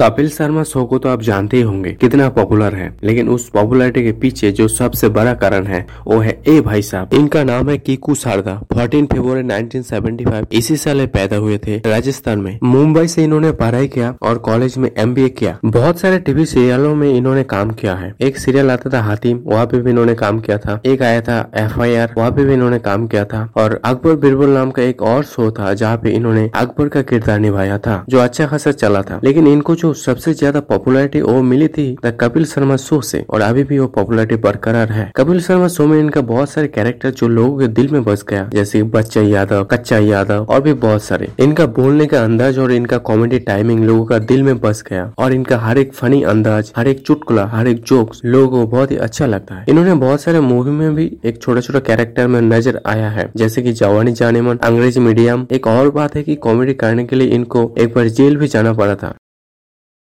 Kapil Sharma show को तो आप जानते ही होंगे कितना पॉपुलर है। लेकिन उस पॉपुलरिटी के पीछे जो सबसे बड़ा कारण है, वो है ए भाई साहब। इनका नाम है कीकू शारदा। 14 फरवरी 1975 इसी साल पैदा हुए थे राजस्थान में। मुंबई से इन्होंने पढ़ाई किया और कॉलेज में एमबीए किया। बहुत सारे टीवी सीरियलों में इन्होंने काम किया है। एक सीरियल आता था हातिम वहाँ पे भी इन्होंने काम किया था। एक आया था एफ़ आई आर वहाँ पे भी इन्होंने काम किया था। और अकबर बिरबल नाम का एक और शो था, जहाँ पे इन्होंने अकबर का किरदार निभाया था, जो अच्छा खासा चला था। लेकिन इनको जो सबसे ज़्यादा पॉपुलैरिटी वो मिली थी द कपिल शर्मा शो से, और अभी भी वो पॉपुलैरिटी बरकरार है। कपिल शर्मा शो में इनका बहुत सारे कैरेक्टर जो लोगों के दिल में बस गया, जैसे बच्चा यादव, कच्चा यादव, और भी बहुत सारे। इनका बोलने का अंदाज और इनका कॉमेडी टाइमिंग लोगों का दिल में बस गया, और इनका हर एक फनी अंदाज, हर एक चुटकुला, हर एक जोक्स लोगों को बहुत ही अच्छा लगता है। इन्होंने बहुत सारे मूवी में भी एक छोटा छोटा कैरेक्टर में नज़र आया है, जैसे की जवानी जाने मन, अंग्रेज़ी मीडियम एक और बात है की कॉमेडी करने के लिए इनको एक बार जेल भी जाना पड़ा था।